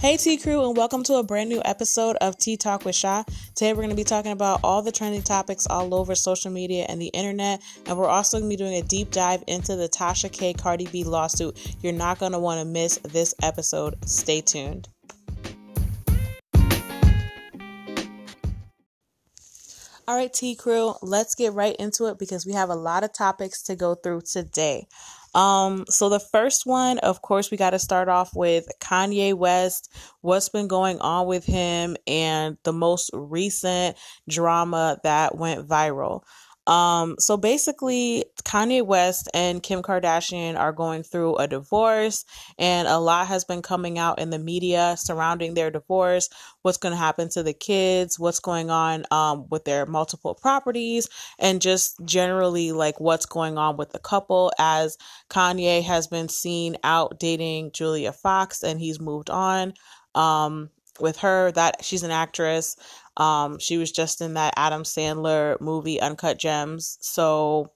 Hey T Crew, and welcome to a brand new episode of Tea Talk with Sha. Today we're going to be talking about all the trending topics all over social media and the internet, and we're also going to be doing a deep dive into the Tasha K Cardi B lawsuit. You're not going to want to miss this episode. Stay tuned. All right, T Crew, let's get right into it because we have a lot of topics to go through today. Um, so the first one, of course, we got to start off with Kanye West, what's been going on with him, and the most recent drama that went viral. Um, so basically, Kanye West and Kim Kardashian are going through a divorce, and a lot has been coming out in the media surrounding their divorce. What's going to happen to the kids? What's going on um, with their multiple properties? And just generally, like, what's going on with the couple as Kanye has been seen out dating Julia Fox and he's moved on. Um, with her that she's an actress um, she was just in that Adam Sandler movie, Uncut Gems. So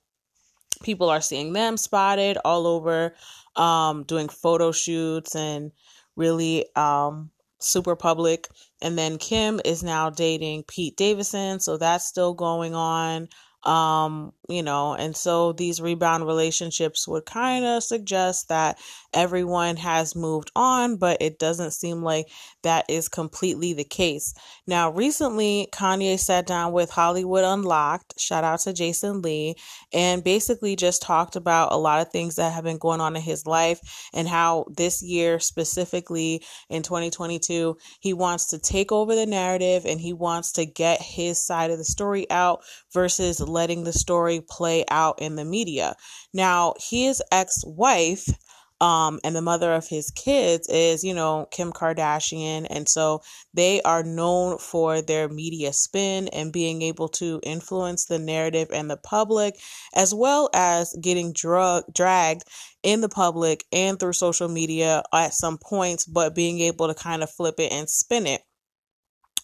people are seeing them spotted all over, um, doing photo shoots and really um, super public. And then Kim is now dating Pete Davidson. So that's still going on um you know and so these rebound relationships would kind of suggest that everyone has moved on but it doesn't seem like that is completely the case. Now recently kanye sat down with hollywood unlocked shout out to jason lee and basically just talked about a lot of things that have been going on in his life and how this year specifically in 2022 he wants to take over the narrative and he wants to get his side of the story out versus letting the story play out in the media. Now, his ex wife, um, and the mother of his kids is, you know, Kim Kardashian. And so they are known for their media spin and being able to influence the narrative and the public, as well as getting drug dragged in the public and through social media at some points, but being able to kind of flip it and spin it.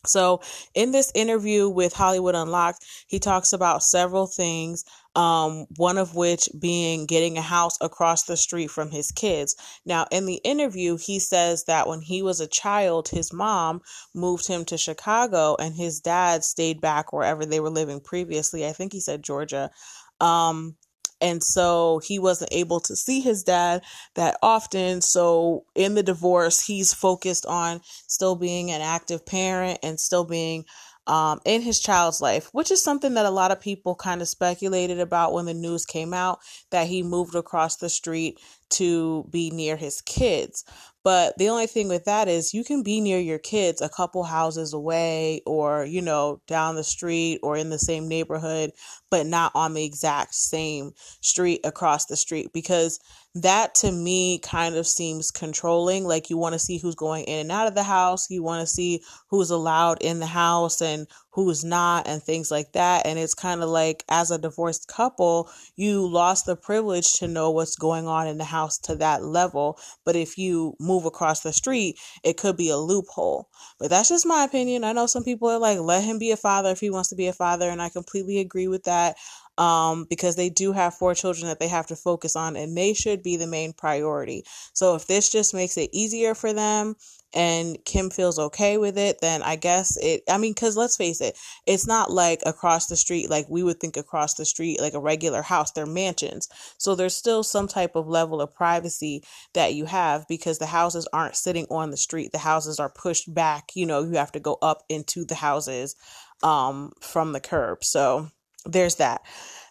So, in this interview with Hollywood Unlocked, he talks about several things, um, one of which being getting a house across the street from his kids. Now, in the interview, he says that when he was a child, his mom moved him to Chicago and his dad stayed back wherever they were living previously. I think he said Georgia. Um, and so he wasn't able to see his dad that often. So in the divorce, he's focused on still being an active parent and still being um, in his child's life, which is something that a lot of people kind of speculated about when the news came out that he moved across the street to be near his kids. But the only thing with that is you can be near your kids a couple houses away or, you know, down the street or in the same neighborhood, but not on the exact same street across the street because that to me kind of seems controlling. Like you want to see who's going in and out of the house, you want to see who's allowed in the house and who's not, and things like that. And it's kind of like as a divorced couple, you lost the privilege to know what's going on in the house to that level. But if you move across the street, it could be a loophole. But that's just my opinion. I know some people are like, let him be a father if he wants to be a father. And I completely agree with that um, because they do have four children that they have to focus on and they should be the main priority. So if this just makes it easier for them and Kim feels okay with it, then I guess it, I mean, because let's face it, it's not like across the street, like we would think across the street, like a regular house, they're mansions. So there's still some type of level of privacy that you have because the houses aren't sitting on the street. The houses are pushed back, you know, you have to go up into the houses um, from the curb. So there's that.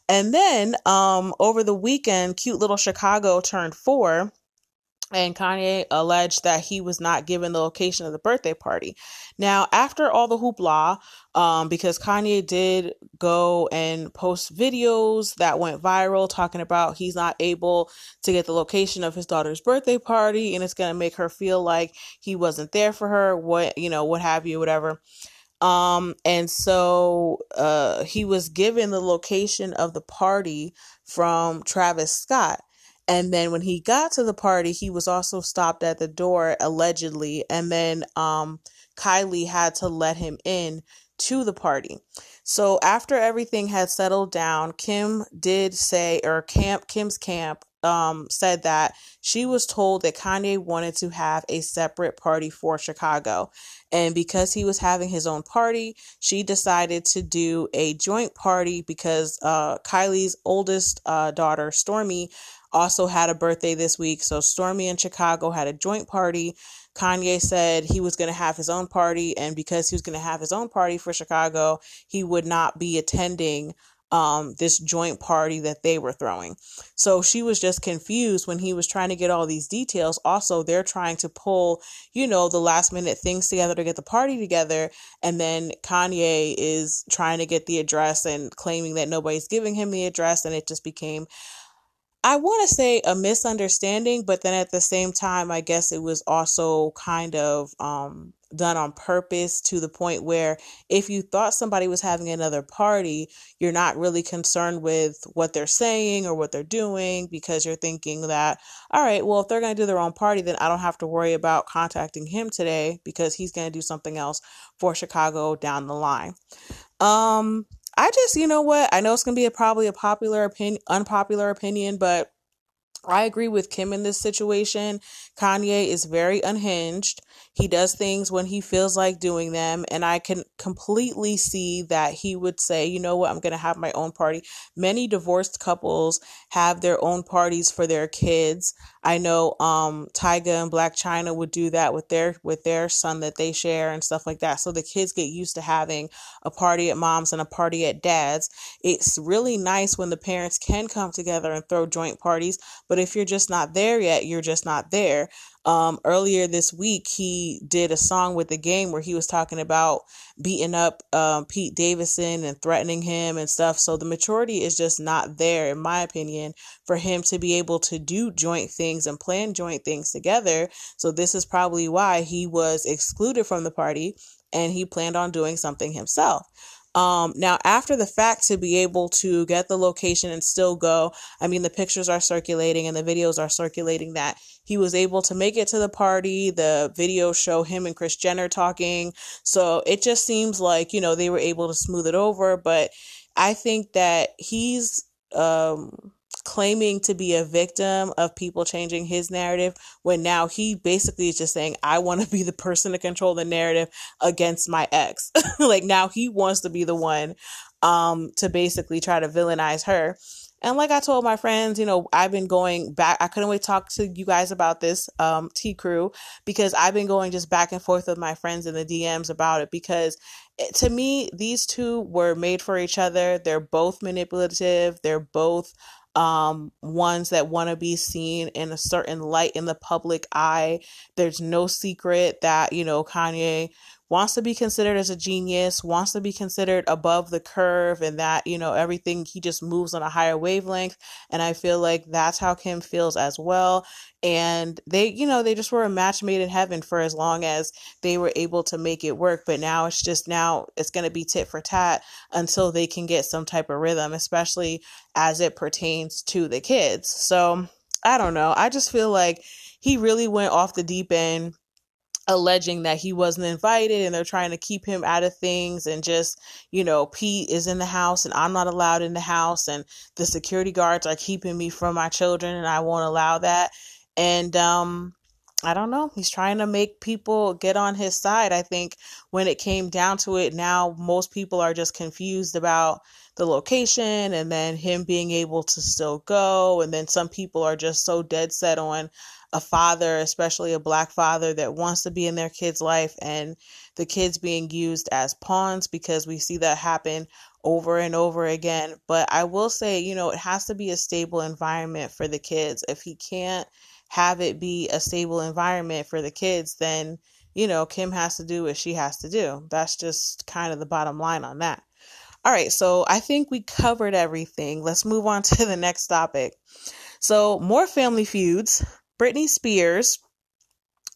And then um, over the weekend, cute little Chicago turned four and Kanye alleged that he was not given the location of the birthday party. Now, after all the hoopla, um, because Kanye did go and post videos that went viral talking about he's not able to get the location of his daughter's birthday party and it's to make her feel like he wasn't there for her, what, you know, what have you, whatever. Um, and so uh, he was given the location of the party from Travis Scott. And then when he got to the party, he was also stopped at the door allegedly. And then um, Kylie had to let him in to the party. So after everything had settled down, Kim did say, or camp, Kim's camp um, said that she was told that Kanye wanted to have a separate party for Chicago. And because he was having his own party, she decided to do a joint party because uh, Kylie's oldest uh, daughter, Stormi, also had a birthday this week. So Stormi and Chicago had a joint party. Kanye said he was going to have his own party, and because he was going to have his own party for Chicago, he would not be attending um, this joint party that they were throwing. So she was just confused when he was trying to get all these details. Also, they're trying to pull, you know, the last minute things together to get the party together. And then Kanye is trying to get the address and claiming that nobody's giving him the address. And it just became I want to say a misunderstanding, but then at the same time, I guess it was also kind of um, done on purpose to the point where if you thought somebody was having another party, you're not really concerned with what they're saying or what they're doing because you're thinking that, all right, well, if they're going to do their own party, then I don't have to worry about contacting him today because he's going to do something else for Chicago down the line. Um, I just, you know what? I know it's going to be a, probably a popular opinion, unpopular opinion, but I agree with Kim in this situation. Kanye is very unhinged. He does things when he feels like doing them. And I can completely see that he would say, you know what, I'm going to have my own party. Many divorced couples have their own parties for their kids. I know um Tyga and Blac Chyna would do that with their with their son that they share and stuff like that. So the kids get used to having a party at mom's and a party at dad's. It's really nice when the parents can come together and throw joint parties, but if you're just not there yet, you're just not there. Um, earlier this week, he did a song with the game where he was talking about beating up um, Pete Davidson and threatening him and stuff. So the maturity is just not there, in my opinion, for him to be able to do joint things and plan joint things together. So this is probably why he was excluded from the party and he planned on doing something himself. Um, now, after the fact, to be able to get the location and still go, I mean, the pictures are circulating and the videos are circulating that he was able to make it to the party. The videos show him and Kris Jenner talking. So it just seems like, you know, they were able to smooth it over. But I think that he's, um, claiming to be a victim of people changing his narrative when now he basically is just saying I want to be the person to control the narrative against my ex. like now he wants to be the one um to basically try to villainize her. And like I told my friends, you know, I've been going back. I couldn't wait to talk to you guys about this, um, T crew, because I've been going just back and forth with my friends in the DMs about it. Because it, to me, these two were made for each other. They're both manipulative. They're both um, ones that want to be seen in a certain light in the public eye. There's no secret that, you know, Kanye wants to be considered as a genius, wants to be considered above the curve, and that, you know, everything he just moves on a higher wavelength. And I feel like that's how Kim feels as well. And they, you know, they just were a match made in heaven for as long as they were able to make it work. But now it's just now it's going to be tit for tat until they can get some type of rhythm, especially as it pertains to the kids. So I don't know. I just feel like he really went off the deep end alleging that he wasn't invited and they're trying to keep him out of things and just you know pete is in the house and i'm not allowed in the house and the security guards are keeping me from my children and i won't allow that and um I don't know. He's trying to make people get on his side. I think when it came down to it, now most people are just confused about the location and then him being able to still go. And then some people are just so dead set on a father, especially a black father that wants to be in their kid's life and the kids being used as pawns because we see that happen over and over again. But I will say, you know, it has to be a stable environment for the kids. If he can't have it be a stable environment for the kids, then, you know, Kim has to do what she has to do. That's just kind of the bottom line on that. All right, so I think we covered everything. Let's move on to the next topic. So, more family feuds. Britney Spears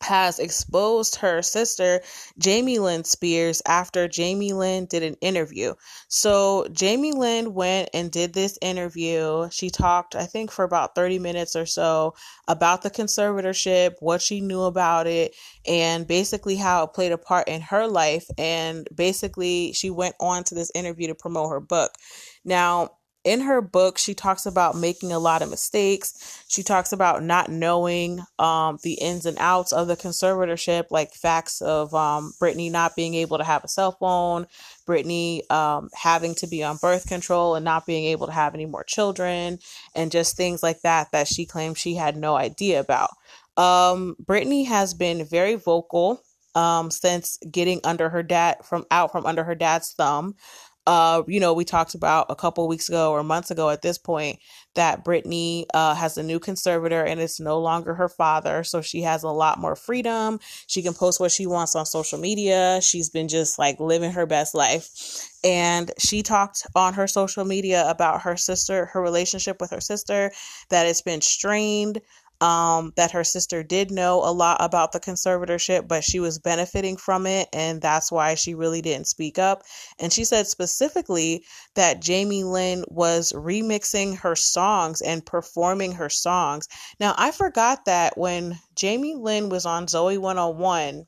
has exposed her sister Jamie Lynn Spears after Jamie Lynn did an interview. So Jamie Lynn went and did this interview. She talked, I think, for about 30 minutes or so about the conservatorship, what she knew about it, and basically how it played a part in her life. And basically, she went on to this interview to promote her book. Now, in her book, she talks about making a lot of mistakes. She talks about not knowing um, the ins and outs of the conservatorship, like facts of um, Britney not being able to have a cell phone, Britney um, having to be on birth control and not being able to have any more children, and just things like that that she claimed she had no idea about. Um, Britney has been very vocal um, since getting under her dad from out from under her dad's thumb. Uh, you know, we talked about a couple weeks ago or months ago at this point that Britney uh, has a new conservator and it's no longer her father. So she has a lot more freedom. She can post what she wants on social media. She's been just like living her best life. And she talked on her social media about her sister, her relationship with her sister, that it's been strained um, that her sister did know a lot about the conservatorship, but she was benefiting from it, and that's why she really didn't speak up. And she said specifically that Jamie Lynn was remixing her songs and performing her songs. Now, I forgot that when Jamie Lynn was on Zoey 101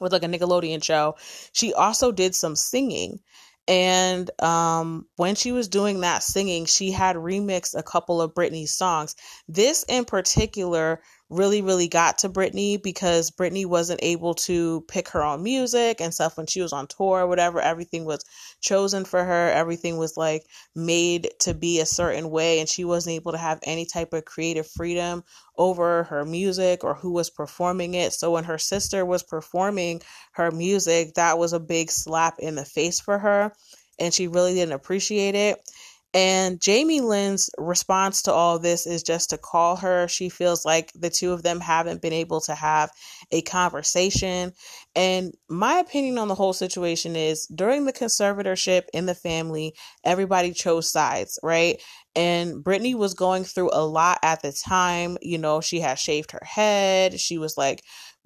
with like a Nickelodeon show, she also did some singing. And um, when she was doing that singing, she had remixed a couple of Britney's songs. This in particular really, really got to Britney because Britney wasn't able to pick her own music and stuff when she was on tour or whatever. Everything was chosen for her, everything was like made to be a certain way, and she wasn't able to have any type of creative freedom over her music or who was performing it. So when her sister was performing her music, that was a big slap in the face for her, and she really didn't appreciate it. And Jamie Lynn's response to all this is just to call her. She feels like the two of them haven't been able to have a conversation. And my opinion on the whole situation is during the conservatorship in the family, everybody chose sides, right? And Britney was going through a lot at the time. You know, she had shaved her head. She was like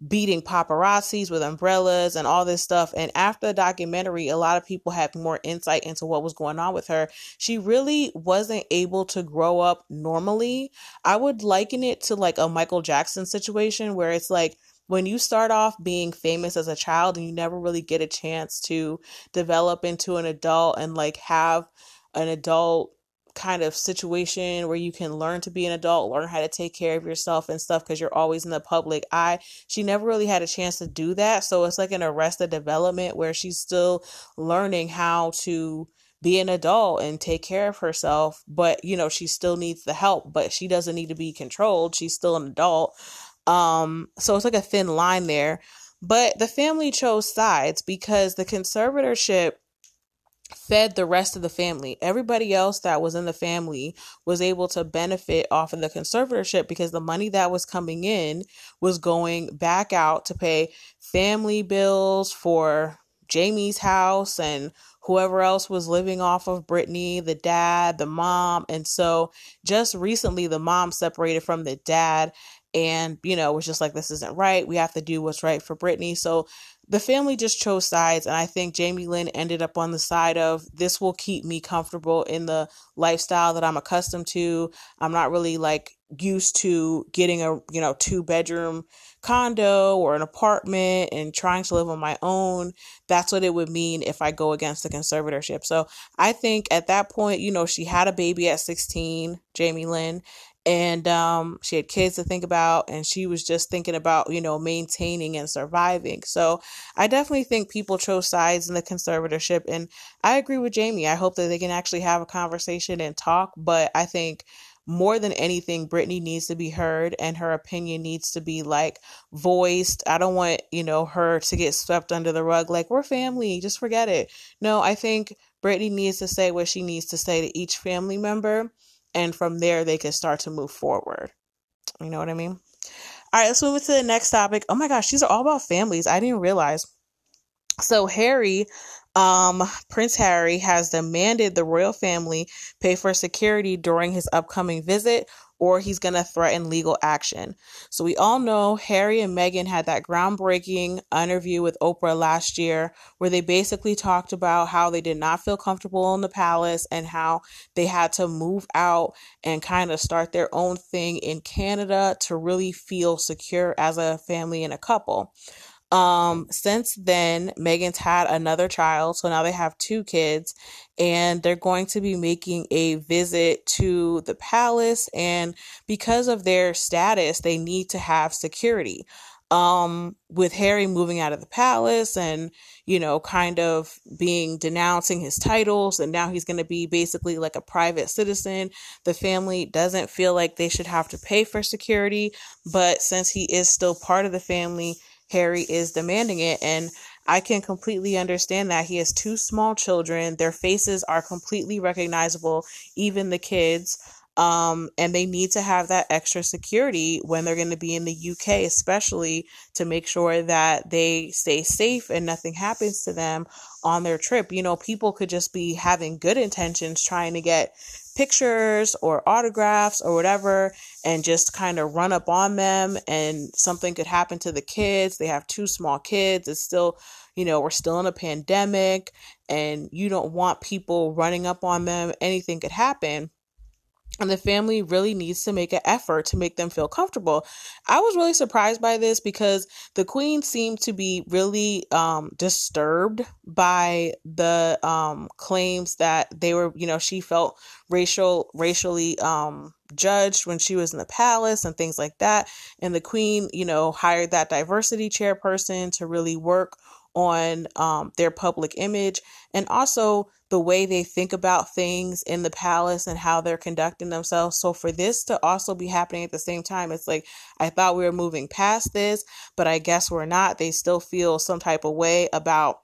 beating paparazzis with umbrellas and all this stuff. And after the documentary, a lot of people had more insight into what was going on with her. She really wasn't able to grow up normally. I would liken it to like a Michael Jackson situation where it's like, when you start off being famous as a child and you never really get a chance to develop into an adult and like have an adult kind of situation where you can learn to be an adult, learn how to take care of yourself and stuff because you're always in the public eye. She never really had a chance to do that. So it's like an arrested development where she's still learning how to be an adult and take care of herself, but you know, she still needs the help, but she doesn't need to be controlled. She's still an adult. Um, so it's like a thin line there. But the family chose sides because the conservatorship fed the rest of the family. Everybody else that was in the family was able to benefit off of the conservatorship because the money that was coming in was going back out to pay family bills for Jamie's house and whoever else was living off of Britney, the dad, the mom. And so just recently, the mom separated from the dad and, you know, was just like, this isn't right. We have to do what's right for Britney. So the family just chose sides and i think jamie lynn ended up on the side of this will keep me comfortable in the lifestyle that i'm accustomed to. I'm not really like used to getting a you know two bedroom condo or an apartment and trying to live on my own. That's what it would mean if i go against the conservatorship. So i think at that point you know she had a baby at 16 jamie lynn and um, she had kids to think about and she was just thinking about you know maintaining and surviving. So i definitely think people chose sides in the conservatorship and i agree with jamie. I hope that they can actually have a conversation and talk but i think more than anything Britney needs to be heard and her opinion needs to be like voiced. I don't want you know her to get swept under the rug like we're family just forget it. No i think Britney needs to say what she needs to say to each family member and from there they can start to move forward. You know what I mean? All right, let's move into the next topic. Oh my gosh, these are all about families. I didn't realize. So Harry, um, Prince Harry has demanded the royal family pay for security during his upcoming visit, or he's going to threaten legal action. So we all know Harry and Meghan had that groundbreaking interview with Oprah last year where they basically talked about how they did not feel comfortable in the palace and how they had to move out and kind of start their own thing in Canada to really feel secure as a family and a couple. Um, since then, Meghan's had another child, so now they have two kids, and they're going to be making a visit to the palace. And because of their status, they need to have security um, with Harry moving out of the palace and, you know, kind of being denouncing his titles, and now he's going to be basically like a private citizen. The family doesn't feel like they should have to pay for security, but since he is still part of the family, Harry is demanding it. And I can completely understand that. He has two small children, their faces are completely recognizable, even the kids. Um, and they need to have that extra security when they're going to be in the UK, especially to make sure that they stay safe and nothing happens to them on their trip. You know, people could just be having good intentions trying to get pictures or autographs or whatever and just kind of run up on them and something could happen to the kids. They have two small kids. It's still, you know, we're still in a pandemic and you don't want people running up on them. Anything could happen and the family really needs to make an effort to make them feel comfortable. I was really surprised by this because the queen seemed to be really um, disturbed by the um, claims that they were, you know, she felt racial, racially um, judged when she was in the palace and things like that. And the queen, you know, hired that diversity chairperson to really work on um, their public image and also the way they think about things in the palace and how they're conducting themselves. So, for this to also be happening at the same time, it's like I thought we were moving past this, but I guess we're not. They still feel some type of way about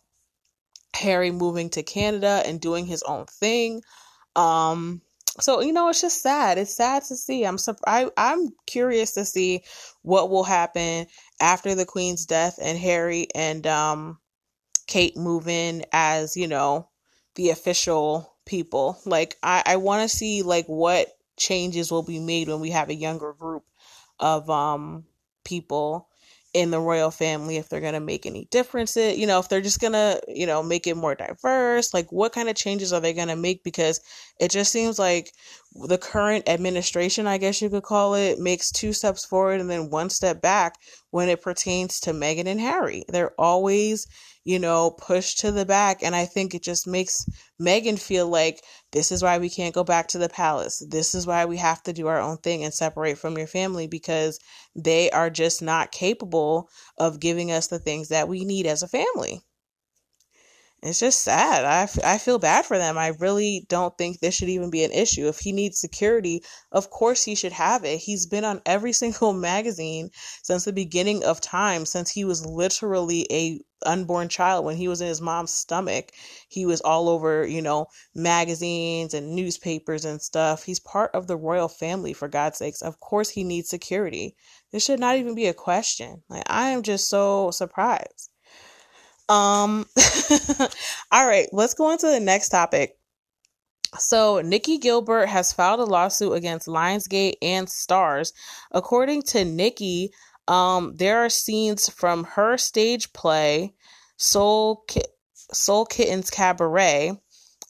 Harry moving to Canada and doing his own thing. Um, so you know, it's just sad. It's sad to see. I'm I, I'm curious to see what will happen after the Queen's death and Harry and um Kate move in as, you know, the official people. Like I, I want to see like what changes will be made when we have a younger group of um people in the royal family if they're going to make any differences you know if they're just going to you know make it more diverse like what kind of changes are they going to make? Because it just seems like the current administration i guess you could call it makes two steps forward and then one step back when it pertains to meghan and harry they're always you know, pushed to the back. And I think it just makes Meghan feel like this is why we can't go back to the palace. This is why we have to do our own thing and separate from your family because they are just not capable of giving us the things that we need as a family it's just sad. I, I feel bad for them. I really don't think this should even be an issue. If he needs security, of course he should have it. He's been on every single magazine since the beginning of time, since he was literally a unborn child when he was in his mom's stomach. He was all over, you know, magazines and newspapers and stuff. He's part of the royal family for God's sakes. Of course he needs security. This should not even be a question. Like I am just so surprised. Um, all right, let's go on to the next topic. So, Nikki Gilbert has filed a lawsuit against Lionsgate and Starz. According to Nikki, um, there are scenes from her stage play, Soul, Ki- Soul Kittens Cabaret,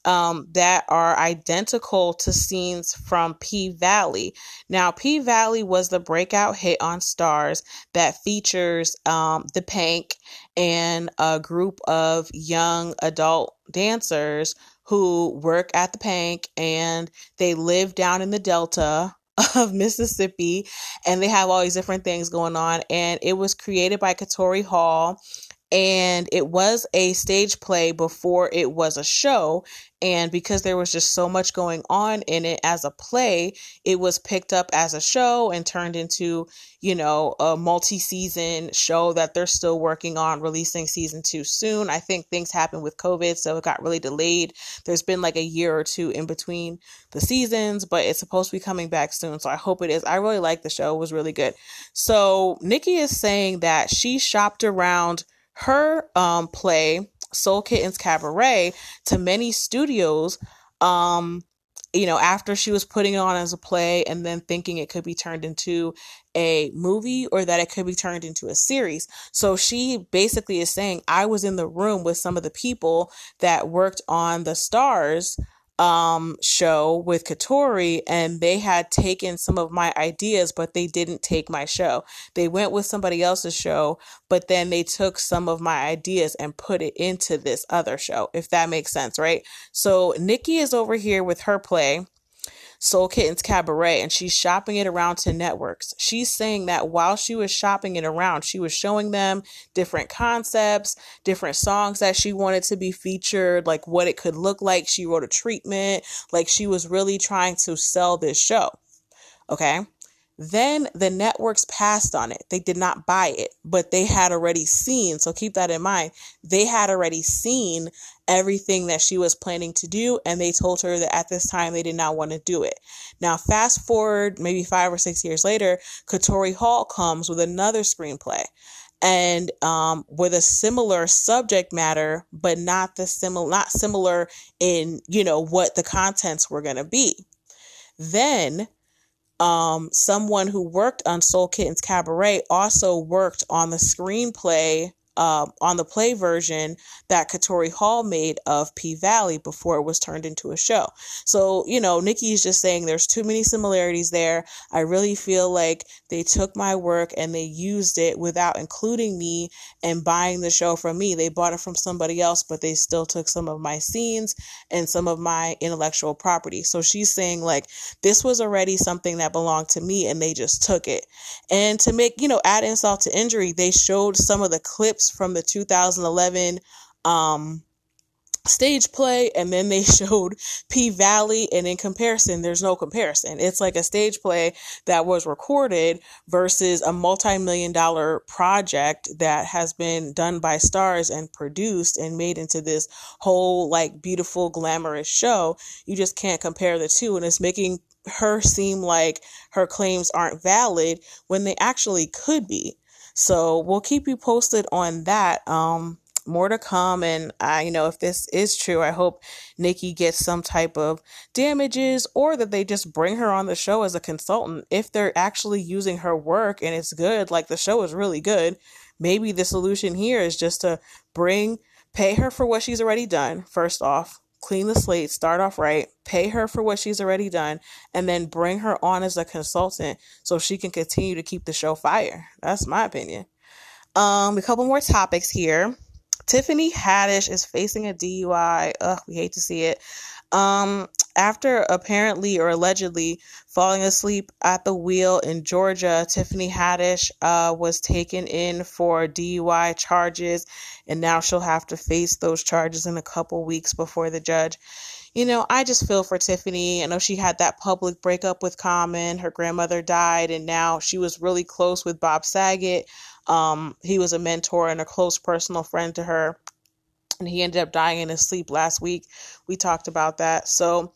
um, that are identical to scenes from P Valley. Now, P Valley was the breakout hit on Starz that features um, the Pynk and a group of young adult dancers who work at the Pynk and they live down in the Delta of Mississippi and they have all these different things going on and it was created by Katori Hall and it was a stage play before it was a show. And because there was just so much going on in it as a play it was picked up as a show and turned into you know a multi-season show that they're still working on releasing season 2 soon. I think things happened with covid so it got really delayed. There's been like a year or two in between the seasons but it's supposed to be coming back soon so i hope it is. I really like the show. It was really good. So nikki is saying that she shopped around her um, play, Soul Kittens Cabaret, to many studios. Um, you know, after she was putting it on as a play and then thinking it could be turned into a movie or that it could be turned into a series. So she basically is saying, I was in the room with some of the people that worked on the Starz um show with Katori and they had taken some of my ideas but they didn't take my show. They went with somebody else's show but then they took some of my ideas and put it into this other show if that makes sense, right? So Nikki is over here with her play Soul Kittens Cabaret and she's shopping it around to networks. She's saying that while she was shopping it around, she was showing them different concepts, different songs that she wanted to be featured, like what it could look like. She wrote a treatment, like she was really trying to sell this show. Okay. Then the networks passed on it. They did not buy it, but they had already seen. So keep that in mind. They had already seen everything that she was planning to do, and they told her that at this time they did not want to do it. Now, fast forward maybe five or six years later, Katori Hall comes with another screenplay and um, with a similar subject matter, but not the similar, not similar in you know what the contents were going to be. Then um, someone who worked on Soul Kittens Cabaret also worked on the screenplay uh, on the play version that Katori Hall made of P Valley before it was turned into a show. So, you know, Nikki is just saying there's too many similarities there. I really feel like they took my work and they used it without including me and buying the show from me. They bought it from somebody else, but they still took some of my scenes and some of my intellectual property. So she's saying, like, this was already something that belonged to me and they just took it. And to make, you know, add insult to injury, they showed some of the clips clips from the 2011 um, stage play and then they showed P Valley and in comparison there's no comparison. It's like a stage play that was recorded versus a multi-million dollar project that has been done by Starz and produced and made into this whole like beautiful glamorous show. You just can't compare the two and it's making her seem like her claims aren't valid when they actually could be. So we'll keep you posted on that. Um, more to come. And I, you know, if this is true, I hope Nikki gets some type of damages or that they just bring her on the show as a consultant. If they're actually using her work and it's good, like the show is really good, maybe the solution here is just to bring, pay her for what she's already done, first off clean the slate, start off right, pay her for what she's already done, and then bring her on as a consultant so she can continue to keep the show fire. That's my opinion. Um, a couple more topics here. Tiffany Haddish is facing a DUI. Ugh, we hate to see it. Um, after apparently or allegedly falling asleep at the wheel in Georgia, Tiffany Haddish uh, was taken in for DUI charges, and now she'll have to face those charges in a couple weeks before the judge. You know, I just feel for Tiffany. I know she had that public breakup with Common. Her grandmother died, and now she was really close with Bob Saget. Um, he was a mentor and a close personal friend to her and he ended up dying in his sleep last week. We talked about that. So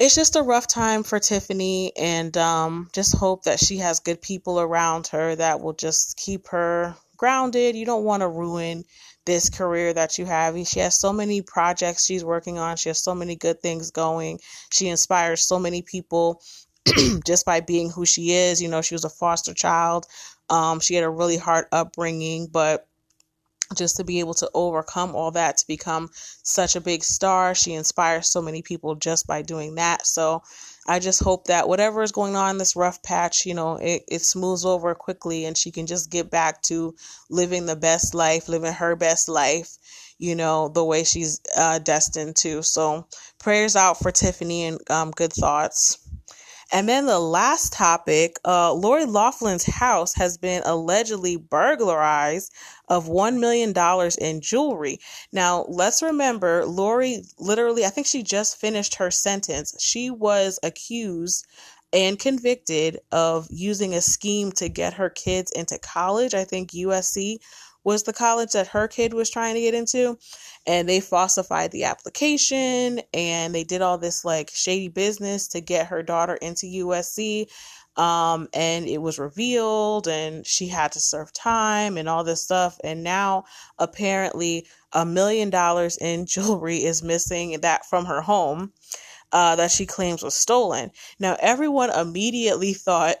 it's just a rough time for Tiffany, and um, just hope that she has good people around her that will just keep her grounded. You don't want to ruin this career that you have. She has so many projects she's working on. She has so many good things going. She inspires so many people just by being who she is. You know, she was a foster child. Um, she had a really hard upbringing, but just to be able to overcome all that to become such a big star. She inspires so many people just by doing that. So I just hope that whatever is going on in this rough patch, you know, it, it smooths over quickly and she can just get back to living the best life, living her best life, you know, the way she's uh, destined to. So prayers out for Tiffany and um, good thoughts. And then the last topic, uh, Lori Loughlin's house has been allegedly burglarized of $1 million in jewelry. Now, let's remember, Lori literally, I think she just finished her sentence. She was accused and convicted of using a scheme to get her kids into college. I think USC was the college that her kid was trying to get into and they falsified the application and they did all this like shady business to get her daughter into USC um and it was revealed and she had to serve time and all this stuff and now apparently a million dollars in jewelry is missing that from her home uh, that she claims was stolen. Now, everyone immediately thought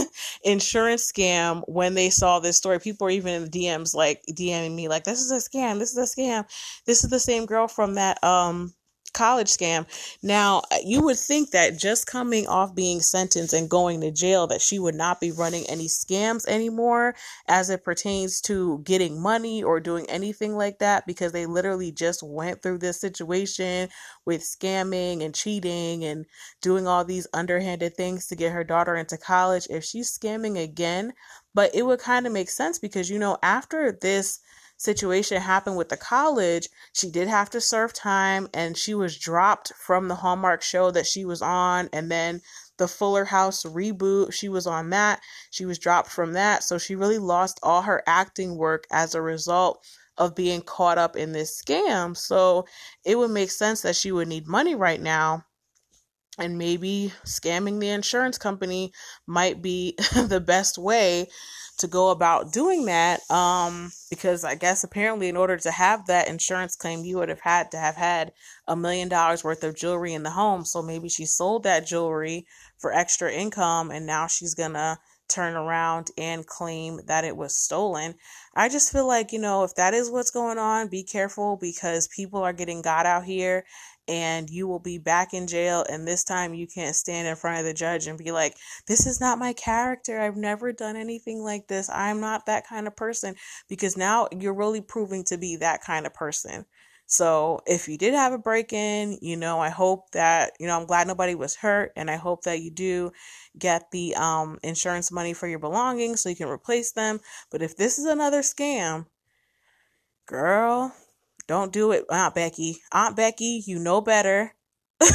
insurance scam when they saw this story. People were even in the DMs, like DMing me, like, this is a scam, this is a scam. This is the same girl from that um, college scam. Now, you would think that just coming off being sentenced and going to jail that she would not be running any scams anymore as it pertains to getting money or doing anything like that because they literally just went through this situation with scamming and cheating and doing all these underhanded things to get her daughter into college. If she's scamming again, but it would kind of make sense because you know after this situation happened with the college, she did have to serve time and she was dropped from the Hallmark show that she was on. And then the Fuller House reboot, she was on that. She was dropped from that. So she really lost all her acting work as a result of being caught up in this scam. So it would make sense that she would need money right now. And maybe scamming the insurance company might be the best way to go about doing that um, because I guess apparently in order to have that insurance claim you would have had to have had a million dollars worth of jewelry in the home so maybe she sold that jewelry for extra income and now she's gonna turn around and claim that it was stolen. I just feel like, you know, if that is what's going on, be careful because people are getting got out here and you will be back in jail. And this time you can't stand in front of the judge and be like, this is not my character. I've never done anything like this. I'm not that kind of person. Because now you're really proving to be that kind of person. So if you did have a break in, you know, I hope that, you know, I'm glad nobody was hurt and I hope that you do get the um insurance money for your belongings so you can replace them. But if this is another scam, girl, don't do it, Aunt Becky. Aunt Becky, you know better.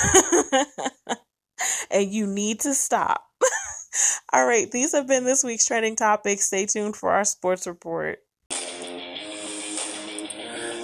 and you need to stop. All right, these have been this week's trending topics. Stay tuned for our sports report.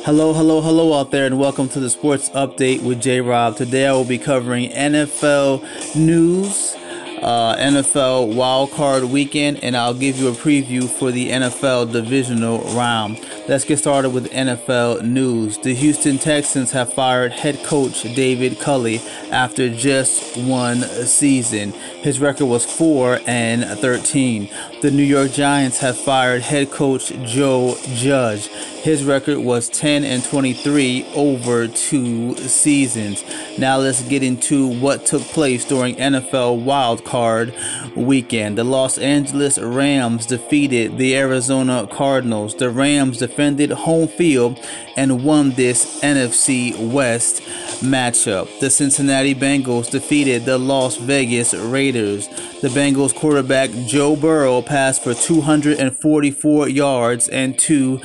Hello, hello, hello out there, and welcome to the sports update with J Rob. Today I will be covering NFL news, uh, NFL Wild Card Weekend, and I'll give you a preview for the NFL Divisional Round. Let's get started with NFL news. The Houston Texans have fired head coach David Culley after just one season. His record was 4 and 13. The New York Giants have fired head coach Joe Judge. His record was 10 and 23 over two seasons. Now let's get into what took place during NFL Wild Card weekend. The Los Angeles Rams defeated the Arizona Cardinals. The Rams defended home field and won this NFC West matchup. The Cincinnati Bengals defeated the Las Vegas Raiders. The Bengals quarterback Joe Burrow passed for 244 yards and two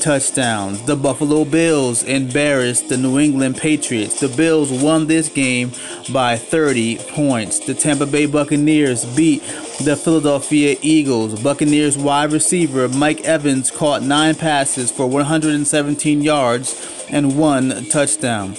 touchdowns. The Buffalo Bills embarrassed the New England Patriots. The Bills won this game by 30 points. The Tampa Bay Buccaneers beat the Philadelphia Eagles. Buccaneers wide receiver Mike Evans caught nine passes for 117 yards and one touchdown.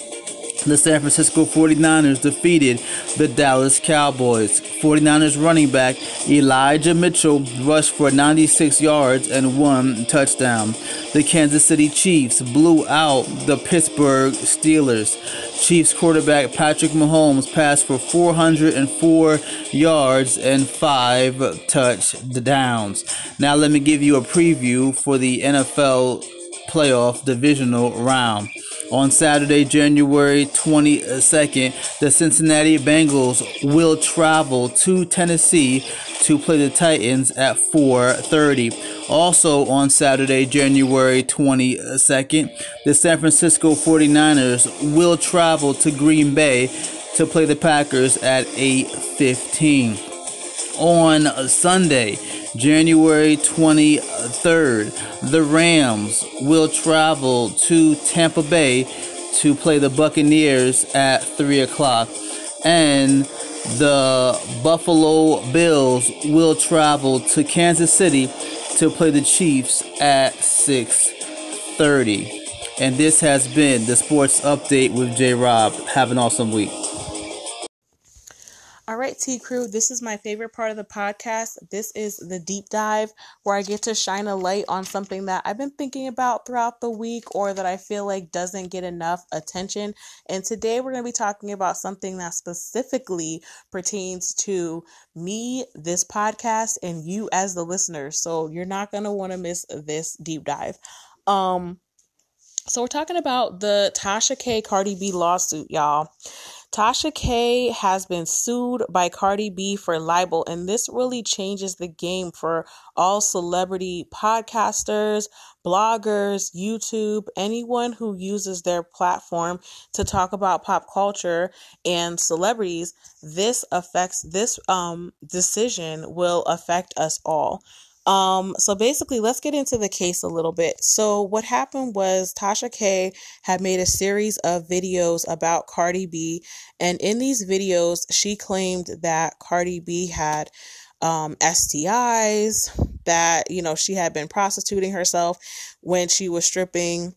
The San Francisco 49ers defeated the Dallas Cowboys. 49ers running back Elijah Mitchell rushed for 96 yards and one touchdown. The Kansas City Chiefs blew out the Pittsburgh Steelers. Chiefs quarterback Patrick Mahomes passed for 404 yards and five touchdowns. Now, let me give you a preview for the NFL playoff divisional round. On Saturday, January 22nd, the Cincinnati Bengals will travel to Tennessee to play the Titans at 4:30. Also on Saturday, January 22nd, the San Francisco 49ers will travel to Green Bay to play the Packers at 8:15. On Sunday, January 23rd, the Rams will travel to Tampa Bay to play the Buccaneers at 3 o'clock. And the Buffalo Bills will travel to Kansas City to play the Chiefs at 6:30. And this has been the sports update with J Rob. Have an awesome week. Right, T Crew, this is my favorite part of the podcast. This is the deep dive where I get to shine a light on something that I've been thinking about throughout the week or that I feel like doesn't get enough attention. And today we're going to be talking about something that specifically pertains to me, this podcast, and you as the listener. So you're not going to want to miss this deep dive. Um, So we're talking about the Tasha K Cardi B lawsuit, y'all. Tasha K has been sued by Cardi B for libel, and this really changes the game for all celebrity podcasters, bloggers, YouTube, anyone who uses their platform to talk about pop culture and celebrities. This affects this um decision will affect us all. Um, so basically, let's get into the case a little bit. So, what happened was Tasha K had made a series of videos about Cardi B, and in these videos, she claimed that Cardi B had um, STIs, that, you know, she had been prostituting herself when she was stripping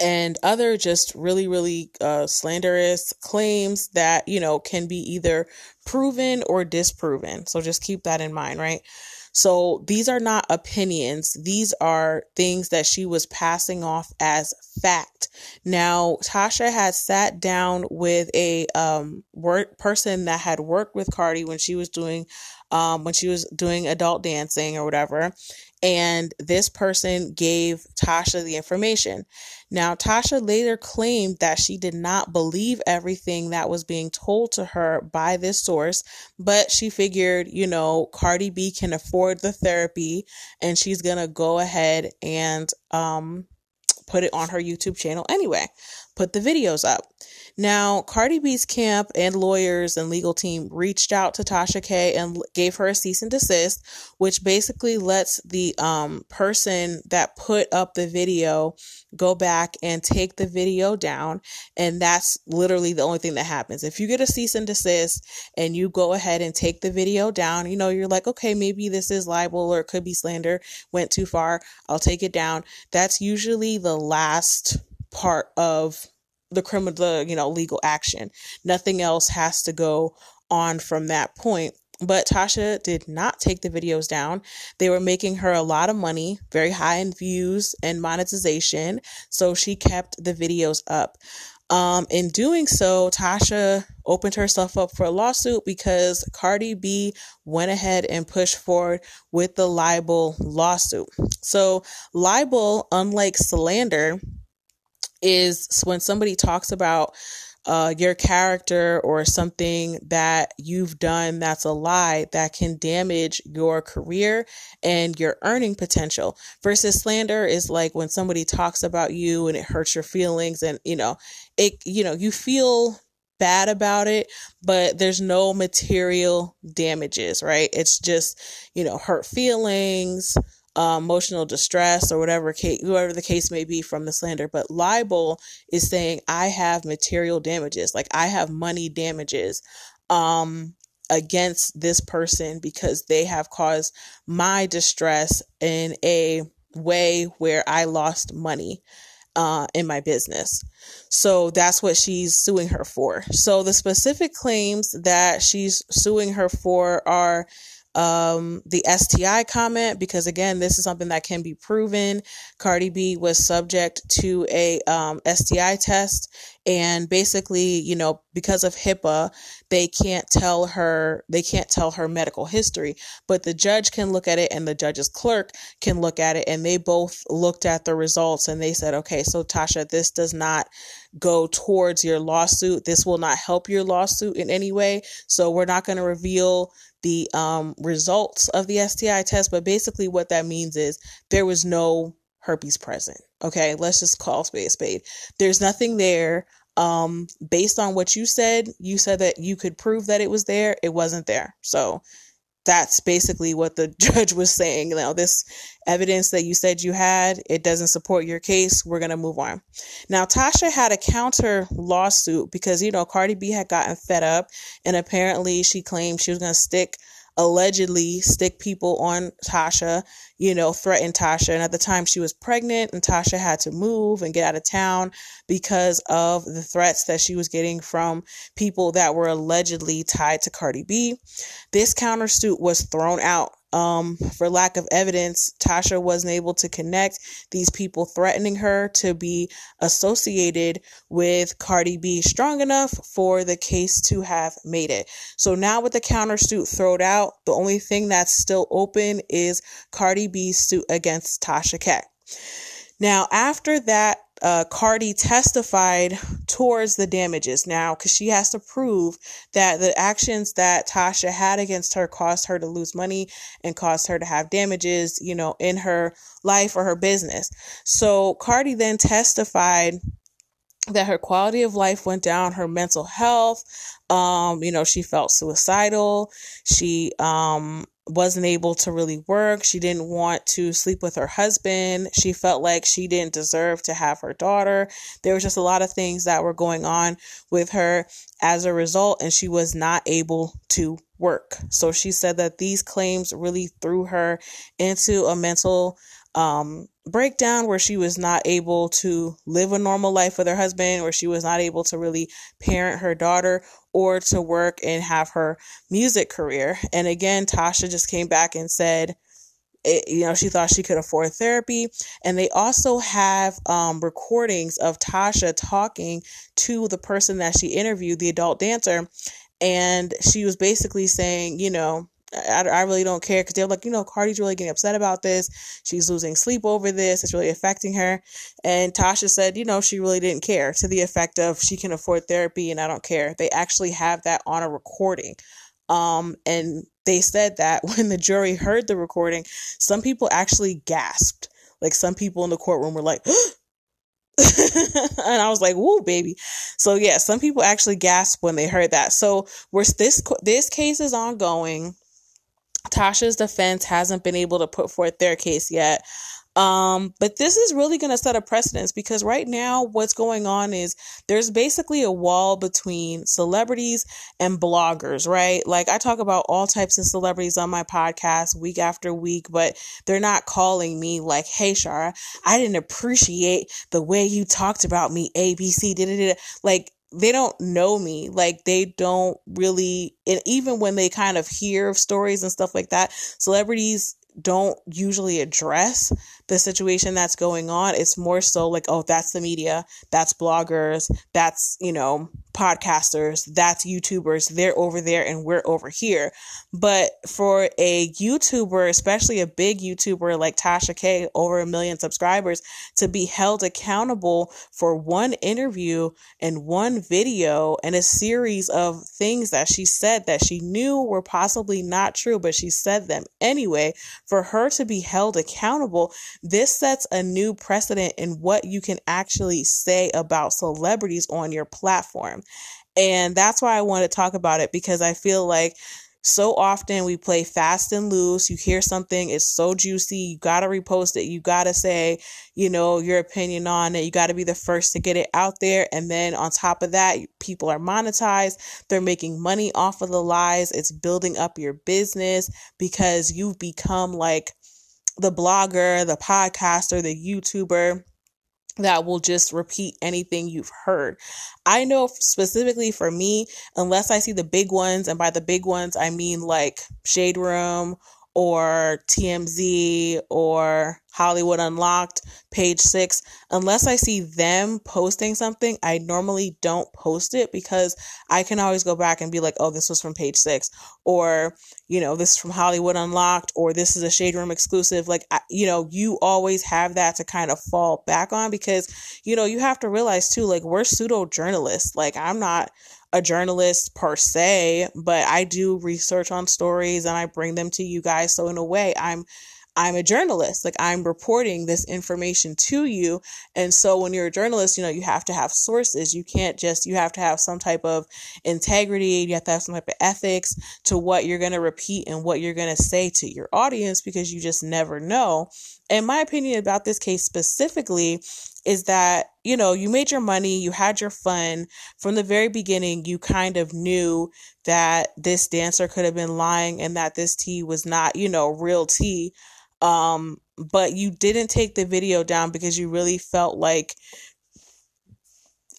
and other just really really uh, slanderous claims that you know can be either proven or disproven so just keep that in mind right so these are not opinions. These are things that she was passing off as fact. Now, Tasha had sat down with a um work person that had worked with Cardi when she was doing um when she was doing adult dancing or whatever and this person gave Tasha the information. Now, Tasha later claimed that she did not believe everything that was being told to her by this source, but she figured, you know, Cardi B can afford the therapy and she's going to go ahead and um, put it on her YouTube channel anyway, put the videos up. Now, Cardi B's camp and lawyers and legal team reached out to Tasha K and gave her a cease and desist, which basically lets the um, person that put up the video go back and take the video down. And that's literally the only thing that happens. If you get a cease and desist and you go ahead and take the video down, you know, you're like, okay, maybe this is libel or it could be slander, went too far, I'll take it down. That's usually the last part of the criminal, the, you know, legal action. Nothing else has to go on from that point. But Tasha did not take the videos down. They were making her a lot of money, very high in views and monetization. So she kept the videos up. Um, in doing so, Tasha opened herself up for a lawsuit because Cardi B went ahead and pushed forward with the libel lawsuit. So, libel, unlike slander, is when somebody talks about uh, your character or something that you've done that's a lie that can damage your career and your earning potential versus slander is like when somebody talks about you and it hurts your feelings and you know it you know you feel bad about it but there's no material damages right? It's just you know hurt feelings uh, emotional distress or whatever case, whatever the case may be from the slander. But libel is saying I have material damages, like I have money damages, um, against this person because they have caused my distress in a way where I lost money. Uh, in my business. So that's what she's suing her for. So the specific claims that she's suing her for are um, the STI comment because again, this is something that can be proven. Cardi B was subject to a um, STI test, and basically, you know, because of HIPAA, they can't tell her they can't tell her medical history, but the judge can look at it, and the judge's clerk can look at it, and they both looked at the results and they said, okay, so Tasha, this does not go towards your lawsuit. This will not help your lawsuit in any way. So we're not going to reveal the um, results of the STI test, but basically what that means is there was no herpes present. Okay, let's just call spade a spade. There's nothing there. Um, based on what you said, you said that you could prove that it was there. It wasn't there. So that's basically what the judge was saying. Now, this evidence that you said you had, it doesn't support your case. We're going to move on. Now, Tasha had a counter lawsuit because, you know, Cardi B had gotten fed up and apparently she claimed she was going to stick allegedly stick people on Tasha, you know, threaten Tasha. And at the time she was pregnant and Tasha had to move and get out of town because of the threats that she was getting from people that were allegedly tied to Cardi B. This countersuit was thrown out um, for lack of evidence, Tasha wasn't able to connect these people threatening her to be associated with Cardi B strong enough for the case to have made it. So now with the countersuit thrown out, the only thing that's still open is Cardi B's suit against Tasha K. Now, after that, uh, Cardi testified towards the damages now because she has to prove that the actions that Tasha had against her caused her to lose money and caused her to have damages, you know, in her life or her business. So Cardi then testified that her quality of life went down, her mental health, um, you know, she felt suicidal. She um wasn't able to really work. She didn't want to sleep with her husband. She felt like she didn't deserve to have her daughter. There was just a lot of things that were going on with her as a result, and she was not able to work. So she said that these claims really threw her into a mental um, breakdown where she was not able to live a normal life with her husband, or she was not able to really parent her daughter or to work and have her music career. And again, Tasha just came back and said, it, you know, she thought she could afford therapy. And they also have um, recordings of Tasha talking to the person that she interviewed, the adult dancer. And she was basically saying, you know, I, I really don't care because they're like, you know, Cardi's really getting upset about this. She's losing sleep over this. It's really affecting her. And Tasha said, you know, she really didn't care to the effect of she can afford therapy and I don't care. They actually have that on a recording. Um, and they said that when the jury heard the recording, some people actually gasped. Like some people in the courtroom were like, and I was like, "Whoa, baby!" So yeah, some people actually gasped when they heard that. So we're this this case is ongoing. Tasha's defense hasn't been able to put forth their case yet. Um, but this is really going to set a precedence because right now, what's going on is there's basically a wall between celebrities and bloggers, right? Like, I talk about all types of celebrities on my podcast week after week, but they're not calling me like, hey, Shara, I didn't appreciate the way you talked about me, ABC, did it. Like, they don't know me. Like they don't really and even when they kind of hear of stories and stuff like that celebrities don't usually address the situation that's going on. It's more so like, oh, that's the media, that's bloggers, that's, you know, podcasters, that's YouTubers. They're over there and we're over here. But for a YouTuber, especially a big YouTuber like Tasha K, over a million subscribers, to be held accountable for one interview and one video and a series of things that she said that she knew were possibly not true, but she said them anyway, for her to be held accountable, this sets a new precedent in what you can actually say about celebrities on your platform. And that's why I want to talk about it because I feel like so often we play fast and loose. You hear something, it's so juicy, you got to repost it. You got to say, you know, your opinion on it. You got to be the first to get it out there. And then on top of that, people are monetized. They're making money off of the lies. It's building up your business because you've become like the blogger, the podcaster, the YouTuber that will just repeat anything you've heard. I know specifically for me, unless I see the big ones, and by the big ones, I mean like Shade Room or TMZ or Hollywood Unlocked, page six, unless I see them posting something, I normally don't post it because I can always go back and be like, oh, this was from page six, or, you know, this is from Hollywood Unlocked, or this is a Shade Room exclusive. Like, you know, you always have that to kind of fall back on because, you know, you have to realize too, like, we're pseudo journalists. Like, I'm not a journalist per se, but I do research on stories and I bring them to you guys. So in a way, I'm I'm a journalist. Like I'm reporting this information to you. And so when you're a journalist, you know, you have to have sources. You can't just, you have to have some type of integrity. You have to have some type of ethics to what you're going to repeat and what you're going to say to your audience because you just never know. And my opinion about this case specifically is that, you know, you made your money, you had your fun. From the very beginning, you kind of knew that this dancer could have been lying and that this tea was not, you know, real tea. Um, but you didn't take the video down because you really felt like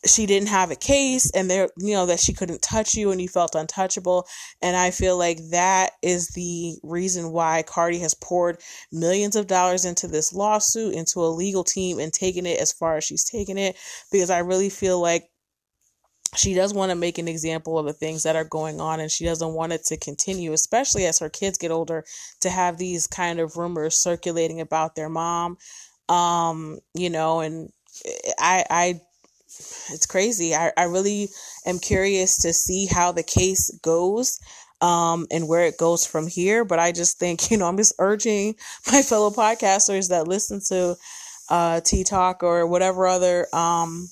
she didn't have a case and there you know that she couldn't touch you and you felt untouchable. And i feel like that is the reason why cardi has poured millions of dollars into this lawsuit into a legal team and taken it as far as she's taken it. Because i really feel like she does want to make an example of the things that are going on and she doesn't want it to continue especially as her kids get older to have these kind of rumors circulating about their mom. Um, you know, and I I it's crazy. I, I really am curious to see how the case goes um, and where it goes from here. But I just think, you know, I'm just urging my fellow podcasters that listen to uh, T Talk or whatever other um,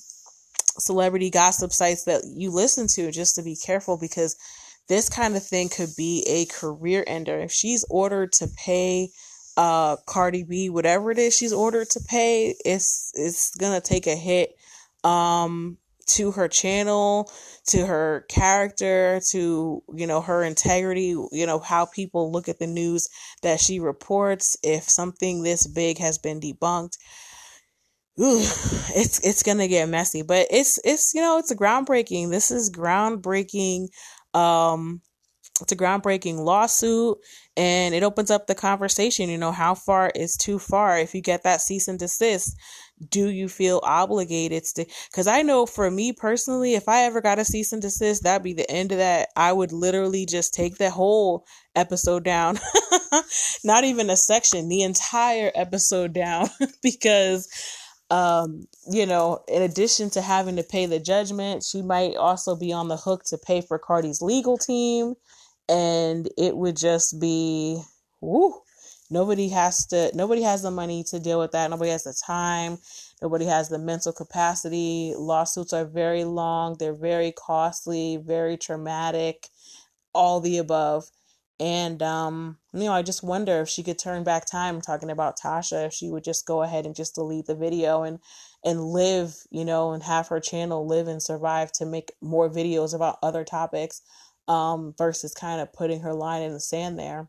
celebrity gossip sites that you listen to just to be careful because this kind of thing could be a career ender. If she's ordered to pay uh Cardi B whatever it is she's ordered to pay, it's it's gonna take a hit um to her channel, to her character, to you know her integrity, you know how people look at the news that she reports if something this big has been debunked. Ooh, it's it's to get messy, but it's it's you know, it's a groundbreaking. This is groundbreaking um it's a groundbreaking lawsuit and it opens up the conversation you know how far is too far if you get that cease and desist do you feel obligated to because i know for me personally if i ever got a cease and desist that'd be the end of that. I would literally just take the whole episode down. Not even a section the entire episode down. Because um you know in addition to having to pay the judgment she might also be on the hook to pay for cardi's legal team. And it would just be woo nobody has to nobody has the money to deal with that. Nobody has the time. Nobody has the mental capacity. Lawsuits are very long. They're very costly very traumatic all the above. And um you know i just wonder if she could turn back time talking about tasha if she would just go ahead and just delete the video and and live you know and have her channel live and survive to make more videos about other topics um, versus kind of putting her line in the sand there.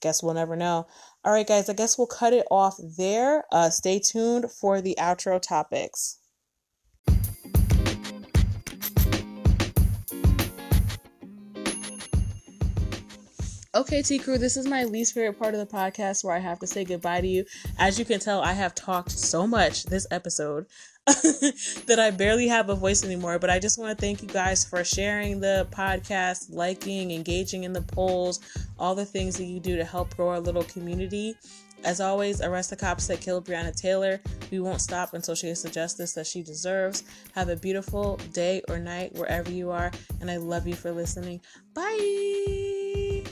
Guess we'll never know. All right, guys, I guess we'll cut it off there. Uh, stay tuned for the outro topics. Okay, T Crew, this is my least favorite part of the podcast where I have to say goodbye to you. As you can tell, I have talked so much this episode. that I barely have a voice anymore. But I just want to thank you guys for sharing the podcast, liking, engaging in the polls, all the things that you do to help grow our little community. As always, arrest the cops that killed Breonna Taylor. We won't stop until she gets the justice that she deserves. Have a beautiful day or night wherever you are, and I love you for listening. Bye.